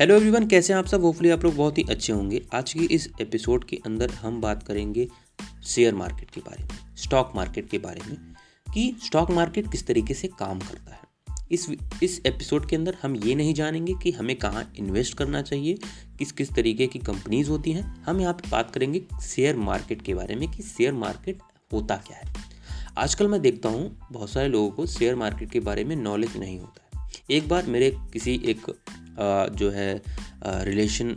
Hello everyone कैसे हैं आप सब? होपफुली आप लोग बहुत ही अच्छे होंगे। आज की इस एपिसोड के अंदर हम बात करेंगे शेयर मार्केट के बारे में स्टॉक मार्केट के बारे में, कि स्टॉक मार्केट किस तरीके से काम करता है। इस इस एपिसोड के अंदर हम ये नहीं जानेंगे कि हमें कहाँ इन्वेस्ट करना चाहिए, किस किस तरीके की कंपनीज़ होती हैं। हम यहाँ पर बात करेंगे शेयर मार्केट के बारे में कि शेयर मार्केट होता क्या है। आजकल मैं देखता हूँ, बहुत सारे लोगों को शेयर मार्केट के बारे में नॉलेज नहीं होता है। एक बार मेरे किसी एक जो है रिलेशन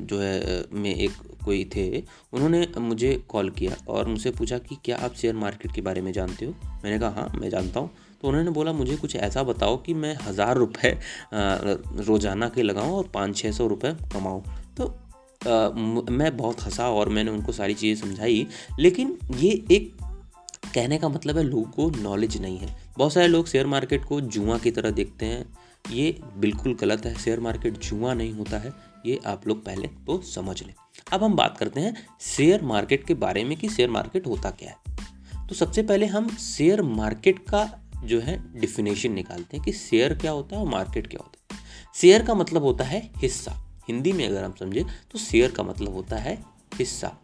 जो है में एक कोई थे उन्होंने मुझे कॉल किया और मुझसे पूछा कि क्या आप शेयर मार्केट के बारे में जानते हो? मैंने कहा हाँ मैं जानता हूँ। तो उन्होंने बोला मुझे कुछ ऐसा बताओ कि मैं हज़ार रुपये रोज़ाना के लगाऊँ और पाँच छः सौ रुपये कमाऊँ। तो आ, मैं बहुत हंसा और मैंने उनको सारी चीज़ें समझाई लेकिन ये एक कहने का मतलब है लोगों को नॉलेज नहीं है। बहुत सारे लोग शेयर मार्केट को जुआ की तरह देखते हैं ये बिल्कुल गलत है शेयर मार्केट जुआ नहीं होता है, ये आप लोग पहले तो समझ लें। अब हम बात करते हैं शेयर मार्केट के बारे में कि शेयर मार्केट होता क्या है। तो सबसे पहले हम शेयर मार्केट का जो है डिफिनेशन निकालते हैं कि शेयर क्या होता है और मार्केट क्या होता है। शेयर का मतलब होता है हिस्सा। हिंदी में अगर हम समझें तो शेयर का मतलब होता है हिस्सा।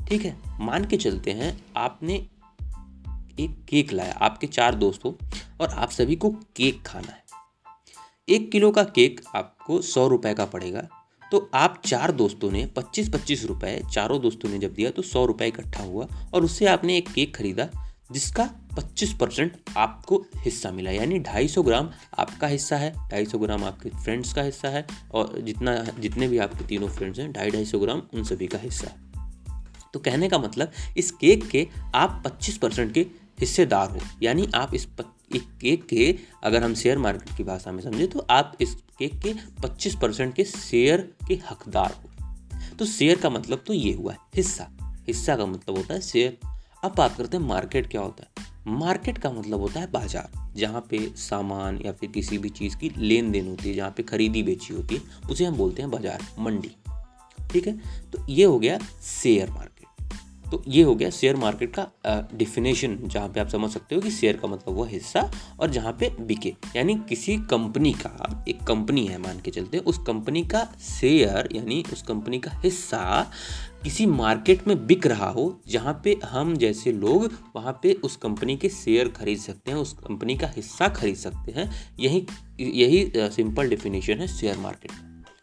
ठीक है, मान के चलते हैं, आपने एक केक लाया, आपके चार दोस्तों और आप सभी को केक खाना है। एक किलो का केक आपको सौ रुपये का पड़ेगा। तो आप चार दोस्तों ने पच्चीस पच्चीस रुपये चारों दोस्तों ने जब दिया तो सौ रुपये इकट्ठा हुआ और उससे आपने एक केक खरीदा, जिसका 25 परसेंट आपको हिस्सा मिला। यानी 250 ग्राम आपका हिस्सा है 250 ग्राम आपके फ्रेंड्स का हिस्सा है और जितना, जितने भी आपके तीनों फ्रेंड्स हैं, ढाई ढाई सौ ग्राम उन सभी का हिस्सा है। तो कहने का मतलब इस केक के आप 25 परसेंट के हिस्सेदार हो। यानी आप इस एक केक के अगर हम शेयर मार्केट की भाषा में समझे तो आप इस केक के 25 परसेंट के शेयर के हकदार हो। तो शेयर का मतलब तो ये हुआ है, हिस्सा। हिस्सा का मतलब होता है शेयर अब बात करते हैं मार्केट क्या होता है। मार्केट का मतलब होता है बाज़ार, जहाँ पे सामान या फिर किसी भी चीज़ की लेन देन होती है, जहाँ पे खरीदी बेची होती है, उसे हम बोलते हैं बाज़ार, मंडी। ठीक है? तो ये हो गया शेयर मार्केट तो ये हो गया शेयर मार्केट का डिफिनेशन जहाँ पे आप समझ सकते हो कि शेयर का मतलब हुआ हिस्सा और जहाँ पे बिके। यानी किसी कंपनी का एक कंपनी है मान के चलते उस कंपनी का शेयर यानी उस कंपनी का हिस्सा किसी मार्केट में बिक रहा हो जहाँ पे हम जैसे लोग वहाँ पे उस कंपनी के शेयर खरीद सकते हैं उस कंपनी का हिस्सा खरीद सकते हैं। यही यही सिंपल डिफिनेशन है शेयर मार्केट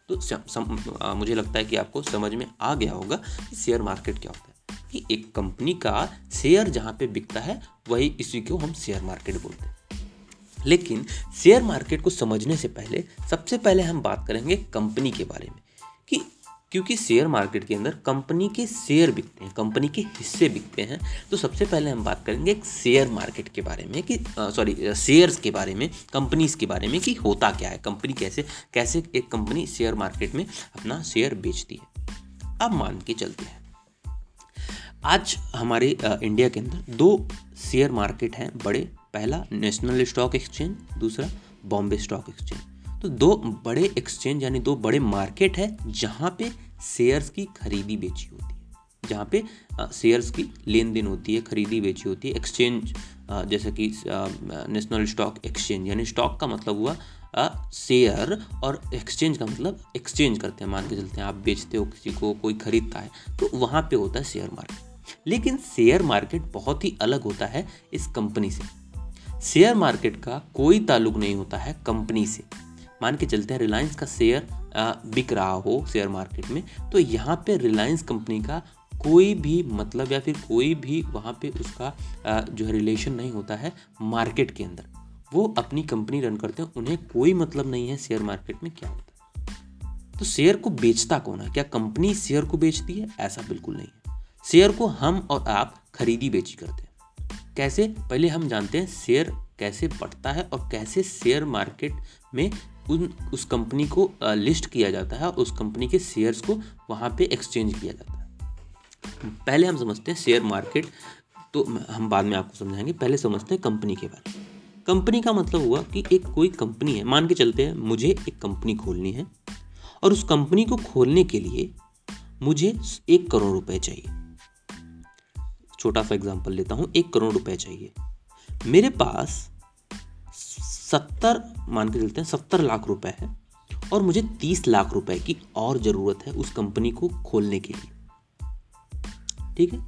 तो सम, सम, आ, मुझे लगता है कि आपको समझ में आ गया होगा कि शेयर मार्केट क्या होता है। कि एक कंपनी का शेयर जहाँ पे बिकता है, वही इसी को हम शेयर मार्केट बोलते हैं। लेकिन शेयर मार्केट को समझने से पहले, सबसे पहले हम बात करेंगे कंपनी के बारे में, कि क्योंकि शेयर मार्केट के अंदर कंपनी के शेयर बिकते हैं, कंपनी के हिस्से बिकते हैं तो सबसे पहले हम बात करेंगे एक शेयर मार्केट के बारे में, कि सॉरी शेयर्स के बारे में, कंपनीज़ के बारे में, कि होता क्या है, कंपनी कैसे कैसे एक कंपनी शेयर मार्केट में अपना शेयर बेचती है। अब मान के चलते हैं। आज हमारे इंडिया के अंदर दो शेयर मार्केट हैं, बड़े, पहला नेशनल स्टॉक एक्सचेंज, दूसरा बॉम्बे स्टॉक एक्सचेंज। तो दो बड़े एक्सचेंज यानी दो बड़े मार्केट है, जहाँ पे शेयर्स की खरीदी बेची होती है। जहाँ पे शेयर्स की लेन देन होती है, खरीदी बेची होती है, एक्सचेंज जैसे कि नेशनल स्टॉक एक्सचेंज, यानी स्टॉक का मतलब हुआ शेयर, और एक्सचेंज का मतलब एक्सचेंज करते हैं, मान के चलते हैं, आप बेचते हो किसी को, कोई खरीदता है तो वहाँ पे होता है शेयर मार्केट। लेकिन शेयर मार्केट बहुत ही अलग होता है इस कंपनी से। शेयर मार्केट का कोई ताल्लुक नहीं होता है कंपनी से। मान के चलते हैं, रिलायंस का शेयर बिक रहा हो शेयर मार्केट में तो यहाँ पे रिलायंस कंपनी का कोई भी मतलब या फिर कोई भी वहाँ पे उसका जो है रिलेशन नहीं होता है मार्केट के अंदर। वो अपनी कंपनी रन करते हैं, उन्हें कोई मतलब नहीं है शेयर मार्केट में क्या होता है। तो शेयर को बेचता कौन है? क्या कंपनी शेयर को बेचती है? ऐसा बिल्कुल नहीं है। शेयर को हम और आप खरीदी बेची करते हैं। कैसे? पहले हम जानते हैं शेयर कैसे बढ़ता है और कैसे शेयर मार्केट में उन, उस कंपनी को लिस्ट किया जाता है और उस कंपनी के शेयर्स को वहाँ पे एक्सचेंज किया जाता है। पहले हम समझते हैं शेयर मार्केट तो हम बाद में आपको समझाएँगे। पहले समझते हैं कंपनी के बारे में। कंपनी का मतलब हुआ कि एक कोई कंपनी है, मान के चलते हैं, मुझे एक कंपनी खोलनी है और उस कंपनी को खोलने के लिए मुझे एक करोड़ रुपए चाहिए। छोटा सा एग्ज़ाम्पल लेता हूँ, एक करोड़ रुपए चाहिए। मेरे पास सत्तर, मान के चलते हैं, सत्तर लाख रुपए है और मुझे तीस लाख रुपए की और ज़रूरत है उस कंपनी को खोलने के लिए। ठीक है?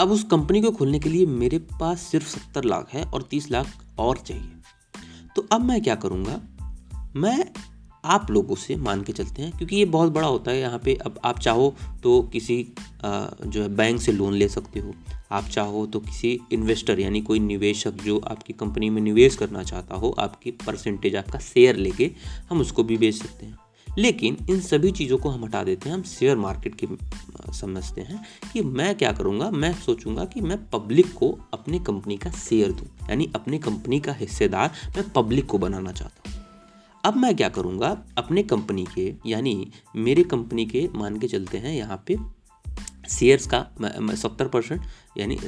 अब उस कंपनी को खोलने के लिए मेरे पास सिर्फ़ सत्तर लाख है और तीस लाख और चाहिए। तो अब मैं क्या करूँगा? मैं आप लोगों से मान के चलते हैं, क्योंकि ये बहुत बड़ा होता है यहाँ पे। अब आप चाहो तो किसी जो है, बैंक से लोन ले सकते हो। आप चाहो तो किसी इन्वेस्टर यानी कोई निवेशक जो आपकी कंपनी में निवेश करना चाहता हो, आपकी परसेंटेज आपका शेयर लेके हम उसको भी बेच सकते हैं। लेकिन इन सभी चीज़ों को हम हटा देते हैं, हम शेयर मार्केट के समझते हैं कि मैं क्या करूँगा, मैं सोचूँगा कि मैं पब्लिक को अपने कंपनी का शेयर दूँ, यानी अपनी कंपनी का हिस्सेदार मैं पब्लिक को बनाना चाहता हूँ। अब मैं क्या करूँगा? अपने कंपनी के यानी मेरे कंपनी के मान के चलते हैं यहाँ पे शेयर्स का सत्तर परसेंट यानी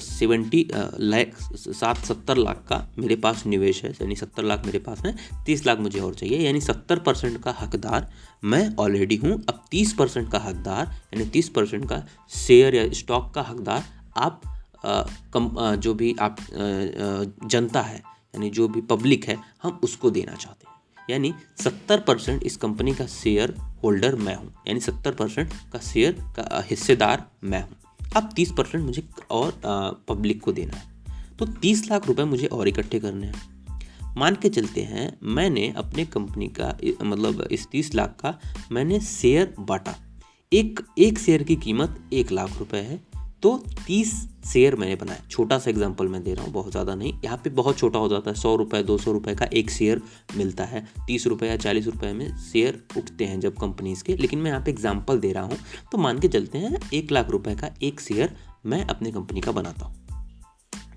सेवेंटी लाख सात सत्तर लाख का मेरे पास निवेश है यानी सत्तर लाख मेरे पास है तीस लाख मुझे और चाहिए यानी सत्तर परसेंट का हकदार मैं ऑलरेडी हूँ अब तीस परसेंट का हकदार यानी तीस परसेंट का शेयर या स्टॉक का हकदार आप आ, कम आ, जो भी आप जनता है यानी जो भी पब्लिक है हम उसको देना चाहते हैं। यानी सत्तर परसेंट इस कंपनी का शेयर होल्डर मैं हूँ। यानी सत्तर परसेंट का शेयर का हिस्सेदार मैं हूँ। अब तीस परसेंट मुझे और पब्लिक को देना है। तो तीस लाख रुपए मुझे और इकट्ठे करने हैं। मान के चलते हैं, मैंने अपने कंपनी का मतलब इस तीस लाख का मैंने शेयर बांटा। एक एक शेयर की कीमत एक लाख रुपए है। तो तीस शेयर मैंने बनाया छोटा सा एग्जांपल मैं दे रहा हूँ, बहुत ज़्यादा नहीं। यहाँ पे बहुत छोटा हो जाता है, सौ रुपये दो सौ रुपये का एक शेयर मिलता है। तीस रुपये या चालीस रुपये में शेयर उठते हैं जब कंपनीज़ के। लेकिन मैं यहाँ पे एग्जांपल दे रहा हूँ तो मान के चलते हैं, एक लाख रुपये का एक शेयर मैं अपनी कंपनी का बनाता हूँ।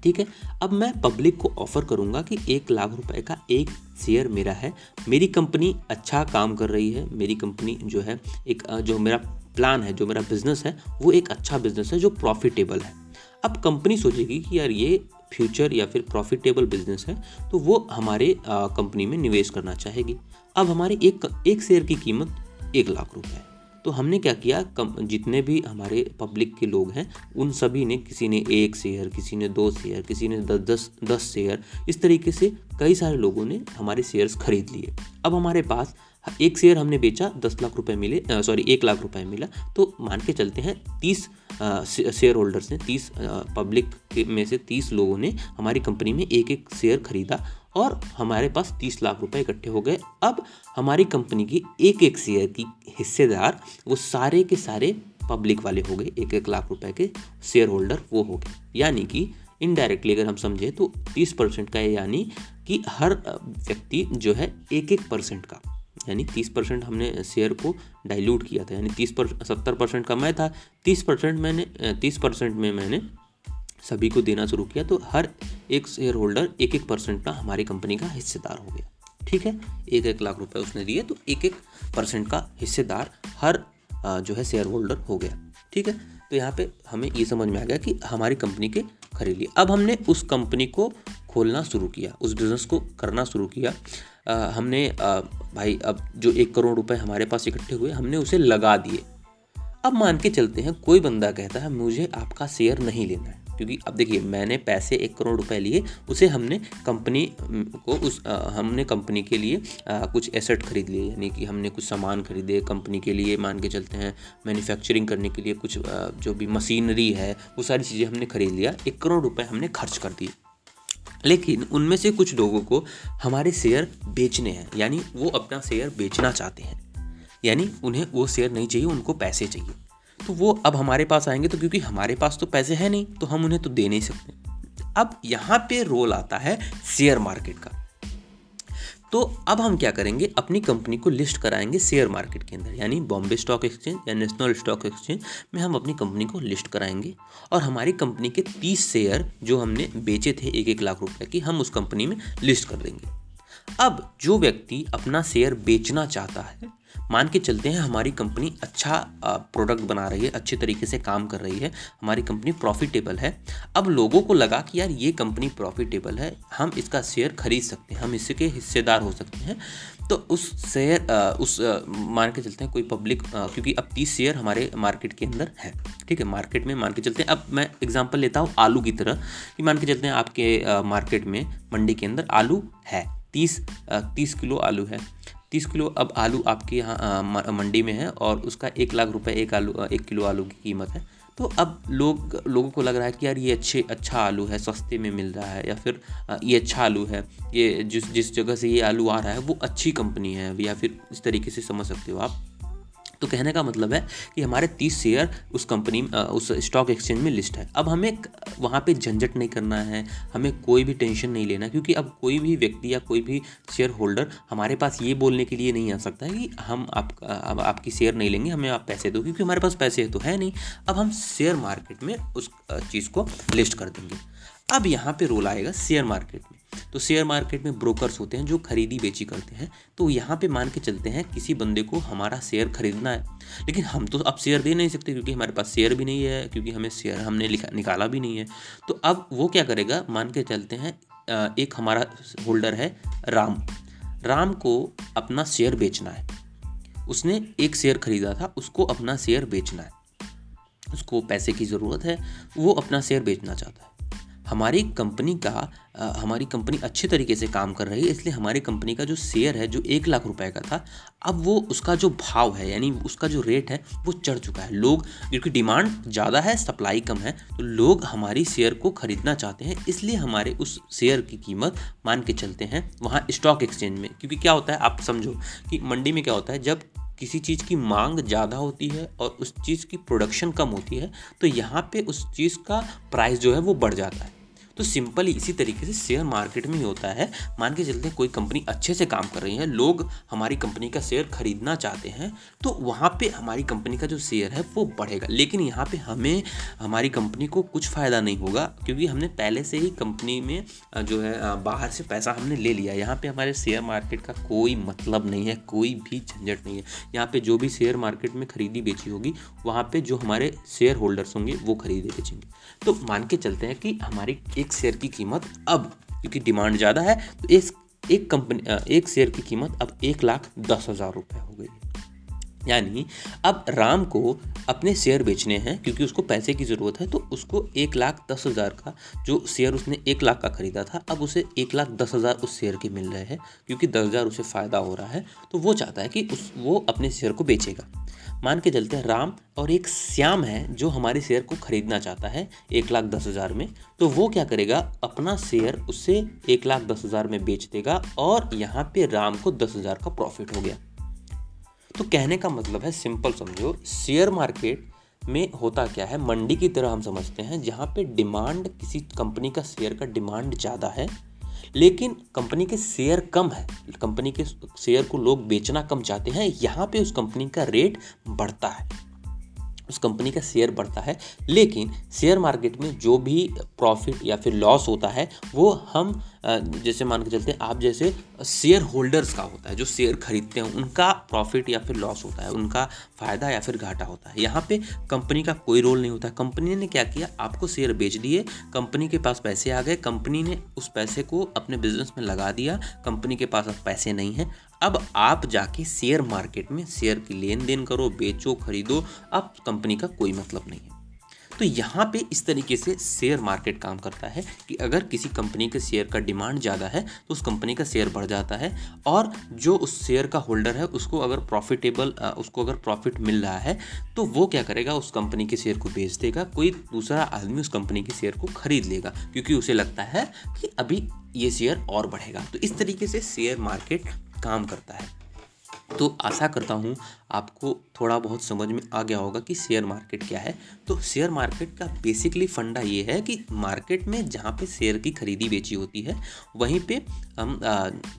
ठीक है? अब मैं पब्लिक को ऑफ़र करूँगा कि एक लाख रुपए का एक शेयर मेरा है। मेरी कंपनी अच्छा काम कर रही है। मेरी कंपनी जो है, एक जो मेरा प्लान है, जो मेरा बिज़नेस है, वो एक अच्छा बिज़नेस है, जो प्रॉफिटेबल है। अब कंपनी सोचेगी कि यार ये फ्यूचर या फिर प्रॉफिटेबल बिज़नेस है तो वो हमारे कंपनी में निवेश करना चाहेगी। अब हमारे एक एक शेयर की कीमत एक लाख रुपए है। तो हमने क्या किया, कम, जितने भी हमारे पब्लिक के लोग हैं, उन सभी ने, किसी ने एक शेयर किसी ने दो शेयर किसी ने दस दस दस शेयर इस तरीके से कई सारे लोगों ने हमारे शेयर्स खरीद लिए। अब हमारे पास एक शेयर हमने बेचा, दस लाख रुपए मिले सॉरी एक लाख रुपए मिला। तो मान के चलते हैं, तीस शेयर होल्डर्स ने, तीस पब्लिक में से तीस लोगों ने हमारी कंपनी में एक एक शेयर खरीदा और हमारे पास तीस लाख रुपए इकट्ठे हो गए। अब हमारी कंपनी की एक एक शेयर की हिस्सेदार, वो सारे के सारे पब्लिक वाले हो गए, एक एक लाख रुपए के शेयर होल्डर वो हो गए। यानी कि इनडायरेक्टली अगर हम समझें तो तीस परसेंट का यानी कि हर व्यक्ति जो है एक एक परसेंट का। यानी तीस परसेंट हमने शेयर को डाइल्यूट किया था। यानी तीस पर, सत्तर परसेंट का मैं था, तीस परसेंट मैंने तीस परसेंट में मैंने सभी को देना शुरू किया तो हर एक शेयर होल्डर एक एक परसेंट का हमारी कंपनी का हिस्सेदार हो गया। ठीक है? एक एक लाख रुपए उसने दिए तो एक एक परसेंट का हिस्सेदार हर जो है शेयर होल्डर हो गया। ठीक है? तो यहाँ पे हमें ये समझ में आ गया कि हमारी कंपनी के खरीद लिए। अब हमने उस कंपनी को खोलना शुरू किया, उस बिज़नेस को करना शुरू किया। हमने भाई अब जो एक करोड़ रुपए हमारे पास इकट्ठे हुए हमने उसे लगा दिए। अब मान के चलते हैं कोई बंदा कहता है मुझे आपका शेयर नहीं लेना है। क्योंकि अब देखिए मैंने पैसे एक करोड़ रुपए लिए उसे हमने कंपनी को उस आ, हमने कंपनी के लिए आ, कुछ एसेट खरीद लिए यानी कि हमने कुछ सामान खरीदे कंपनी के लिए मान के चलते हैं मैन्युफैक्चरिंग करने के लिए कुछ आ, जो भी मशीनरी है वो सारी चीज़ें हमने खरीद लिया एक करोड़ रुपए हमने खर्च कर दिए। लेकिन उनमें से कुछ लोगों को हमारे शेयर बेचने हैं, यानी वो अपना शेयर बेचना चाहते हैं। यानी उन्हें वो शेयर नहीं चाहिए, उनको पैसे चाहिए। तो वो अब हमारे पास आएँगे तो क्योंकि हमारे पास तो पैसे हैं नहीं तो हम उन्हें तो दे नहीं सकते। अब यहाँ पे रोल आता है शेयर मार्केट का। तो अब हम क्या करेंगे? अपनी कंपनी को लिस्ट कराएँगे शेयर मार्केट के अंदर, यानी बॉम्बे स्टॉक एक्सचेंज या नेशनल स्टॉक एक्सचेंज में हम अपनी कंपनी को लिस्ट कराएँगे। और हमारी कंपनी के तीस शेयर जो हमने बेचे थे एक एक लाख रुपए की, हम उस कंपनी में लिस्ट कर देंगे। अब जो व्यक्ति अपना शेयर बेचना चाहता है, मान के चलते हैं हमारी कंपनी अच्छा प्रोडक्ट बना रही है, अच्छे तरीके से काम कर रही है, हमारी कंपनी प्रॉफिटेबल है, अब लोगों को लगा कि यार ये कंपनी प्रॉफिटेबल है, हम इसका शेयर खरीद सकते हैं, हम इसके हिस्सेदार हो सकते हैं तो उस शेयर उस मान के चलते हैं कोई पब्लिक क्योंकि अब तीस शेयर हमारे मार्केट के अंदर है, ठीक है मार्केट में मान के चलते हैं, अब मैं एग्ज़ाम्पल लेता हूँ आलू की तरह, कि मान के चलते हैं आपके मार्केट में मंडी के अंदर आलू है तीस तीस किलो आलू है। तीस किलो अब आलू आपके यहाँ मंडी में है और उसका एक लाख रुपए एक आलू एक किलो आलू की कीमत है। तो अब लोग, लोगों को लग रहा है कि यार ये अच्छे अच्छा आलू है, सस्ते में मिल रहा है या फिर ये अच्छा आलू है। ये जिस जिस जगह से ये आलू आ रहा है वो अच्छी कंपनी है या फिर इस तरीके से समझ सकते हो आप। तो कहने का मतलब है कि हमारे तीस शेयर उस कंपनी उस स्टॉक एक्सचेंज में लिस्ट है। अब हमें वहाँ पे झंझट नहीं करना है, हमें कोई भी टेंशन नहीं लेना, क्योंकि अब कोई भी व्यक्ति या कोई भी शेयर होल्डर हमारे पास ये बोलने के लिए नहीं आ सकता है कि हम आप अब आपकी शेयर नहीं लेंगे, हमें आप पैसे दो, क्योंकि हमारे पास पैसे तो है नहीं। अब हम शेयर मार्केट में उस चीज़ को लिस्ट कर देंगे। अब यहाँ पर रोल आएगा शेयर मार्केट में। तो शेयर मार्केट में ब्रोकर्स होते हैं जो खरीदी बेची करते हैं। तो यहाँ पे मान के चलते हैं, किसी बंदे को हमारा शेयर खरीदना है। लेकिन हम तो अब शेयर दे नहीं सकते क्योंकि हमारे पास शेयर भी नहीं है, क्योंकि हमें शेयर हमने निकाला भी नहीं है। तो अब वो क्या करेगा, मान के चलते हैं एक हमारा होल्डर है राम। राम को अपना शेयर बेचना है। उसने एक शेयर खरीदा था, उसको अपना शेयर बेचना है। उसको पैसे की ज़रूरत है, वो अपना शेयर बेचना चाहता है। हमारी कंपनी का आ, हमारी कंपनी अच्छे तरीके से काम कर रही है इसलिए हमारी कंपनी का जो शेयर है जो एक लाख रुपए का था अब वो उसका जो भाव है यानी उसका जो रेट है वो चढ़ चुका है। लोग क्योंकि डिमांड ज़्यादा है सप्लाई कम है तो लोग हमारी शेयर को ख़रीदना चाहते हैं इसलिए हमारे उस शेयर की कीमत मान के चलते हैं वहाँ स्टॉक एक्सचेंज में। क्योंकि क्या होता है आप समझो कि मंडी में क्या होता है जब किसी चीज़ की मांग ज़्यादा होती है और उस चीज़ की प्रोडक्शन कम होती है तो यहाँ पे उस चीज़ का प्राइस जो है वो बढ़ जाता है। तो सिंपली इसी तरीके से शेयर मार्केट में ही होता है। मान के चलते कोई कंपनी अच्छे से काम कर रही है, लोग हमारी कंपनी का शेयर खरीदना चाहते हैं तो वहाँ पे हमारी कंपनी का जो शेयर है, वो बढ़ेगा। लेकिन यहाँ पे हमें, हमारी कंपनी को कुछ फ़ायदा नहीं होगा, क्योंकि हमने पहले से ही कंपनी में जो है बाहर से पैसा हमने ले लिया यहाँ पे हमारे शेयर मार्केट का कोई मतलब नहीं है, कोई भी झंझट नहीं है। यहाँ पे जो भी शेयर मार्केट में खरीदी बेची होगी, वहाँ पे जो हमारे शेयर होल्डर्स होंगे, वो खरीदे बेचेंगे। तो मान के चलते हैं कि हमारी एक एक शेयर की कीमत अब, क्योंकि डिमांड ज़्यादा है तो इस एक कंपनी एक शेयर की कीमत अब एक लाख दस हज़ार रुपये हो गई यानी अब राम को अपने शेयर बेचने हैं, क्योंकि उसको पैसे की ज़रूरत है तो उसको एक लाख दस हज़ार का जो शेयर उसने एक लाख का ख़रीदा था, अब उसे एक लाख दस हज़ार उस शेयर के मिल रहे हैं, क्योंकि दस हज़ार उसे फ़ायदा हो रहा है तो वो चाहता है कि उस, वो अपने शेयर को बेचेगा। मान के चलते हैं, राम और एक श्याम है जो हमारे शेयर को खरीदना चाहता है एक लाख दस हज़ार में। तो वो क्या करेगा? अपना शेयर उससे एक लाख दस हज़ार में बेच देगा और यहाँ पे राम को दस हज़ार का प्रॉफिट हो गया। तो कहने का मतलब है सिंपल समझो शेयर मार्केट में होता क्या है? मंडी की तरह हम समझते हैं, जहाँ पे डिमांड किसी कंपनी का शेयर का डिमांड ज़्यादा है लेकिन कंपनी के शेयर कम है। कंपनी के शेयर को लोग बेचना कम चाहते हैं। यहाँ पे उस कंपनी का रेट बढ़ता है। उस कंपनी का शेयर बढ़ता है, लेकिन शेयर मार्केट में जो भी प्रॉफिट या फिर लॉस होता है, वो हम जैसे मान के चलते हैं, आप जैसे शेयर होल्डर्स का होता है, जो शेयर खरीदते हैं, उनका प्रॉफिट या फिर लॉस होता है, उनका फ़ायदा या फिर घाटा होता है। यहाँ पे कंपनी का कोई रोल नहीं होता कंपनी ने क्या किया? आपको शेयर बेच दिए, कंपनी के पास पैसे आ गए, कंपनी ने उस पैसे को अपने बिज़नेस में लगा दिया, कंपनी के पास अब पैसे नहीं हैं। अब आप जाके शेयर मार्केट में शेयर की लेन देन करो, बेचो, खरीदो, अब कंपनी का कोई मतलब नहीं है। तो यहाँ पे इस तरीके से शेयर मार्केट काम करता है कि अगर किसी कंपनी के शेयर का डिमांड ज़्यादा है तो उस कंपनी का शेयर बढ़ जाता है और जो उस शेयर का होल्डर है, उसको अगर प्रॉफिटेबल उसको अगर प्रॉफिट मिल रहा है तो वो क्या करेगा? उस कंपनी के शेयर को बेच देगा, कोई दूसरा आदमी उस कंपनी के शेयर को खरीद लेगा, क्योंकि उसे लगता है कि अभी ये शेयर और बढ़ेगा। तो इस तरीके से शेयर मार्केट काम करता है। तो आशा करता हूँ आपको थोड़ा बहुत समझ में आ गया होगा कि शेयर मार्केट क्या है। तो शेयर मार्केट का बेसिकली फंडा ये है कि मार्केट में जहाँ पे शेयर की खरीदी बेची होती है, वहीं पे हम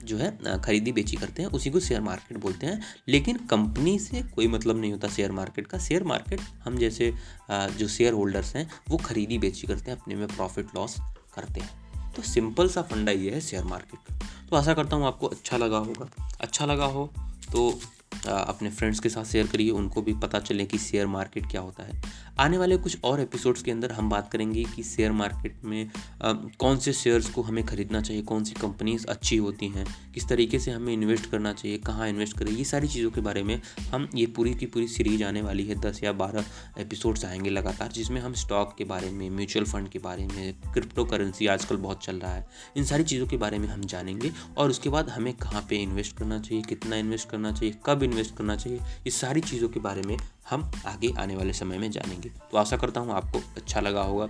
जो है खरीदी बेची करते हैं, उसी को शेयर मार्केट बोलते हैं। लेकिन कंपनी से कोई मतलब नहीं होता शेयर मार्केट का। शेयर मार्केट हम जैसे जो शेयर होल्डर्स हैं, वो खरीदी बेची करते हैं, अपने में प्रॉफिट लॉस करते हैं। तो सिंपल सा फंडा ये है शेयर मार्केट का। तो आशा करता हूँ आपको अच्छा लगा होगा। अच्छा लगा हो तो अपने फ्रेंड्स के साथ शेयर करिए उनको भी पता चले कि शेयर मार्केट क्या होता है। आने वाले कुछ और एपिसोड्स के अंदर हम बात करेंगे कि शेयर मार्केट में आ, कौन से शेयर्स को हमें खरीदना चाहिए कौन सी कंपनीज़ अच्छी होती हैं किस तरीके से हमें इन्वेस्ट करना चाहिए कहाँ इन्वेस्ट करें ये सारी चीज़ों के बारे में हम ये पूरी की पूरी सीरीज़ आने वाली है दस या बारह एपिसोड्स आएँगे लगातार जिसमें हम स्टॉक के बारे में म्यूचुअल फंड के बारे में क्रिप्टो करेंसी आजकल बहुत चल रहा है इन सारी चीज़ों के बारे में हम जानेंगे और उसके बाद हमें कहाँ पर इन्वेस्ट करना चाहिए कितना इन्वेस्ट करना चाहिए कब इन्वेस्ट करना चाहिए इस सारी चीज़ों के बारे में हम आगे आने वाले समय में जानेंगे। तो आशा करता हूँ आपको अच्छा लगा होगा।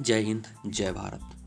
जय हिंद, जय भारत।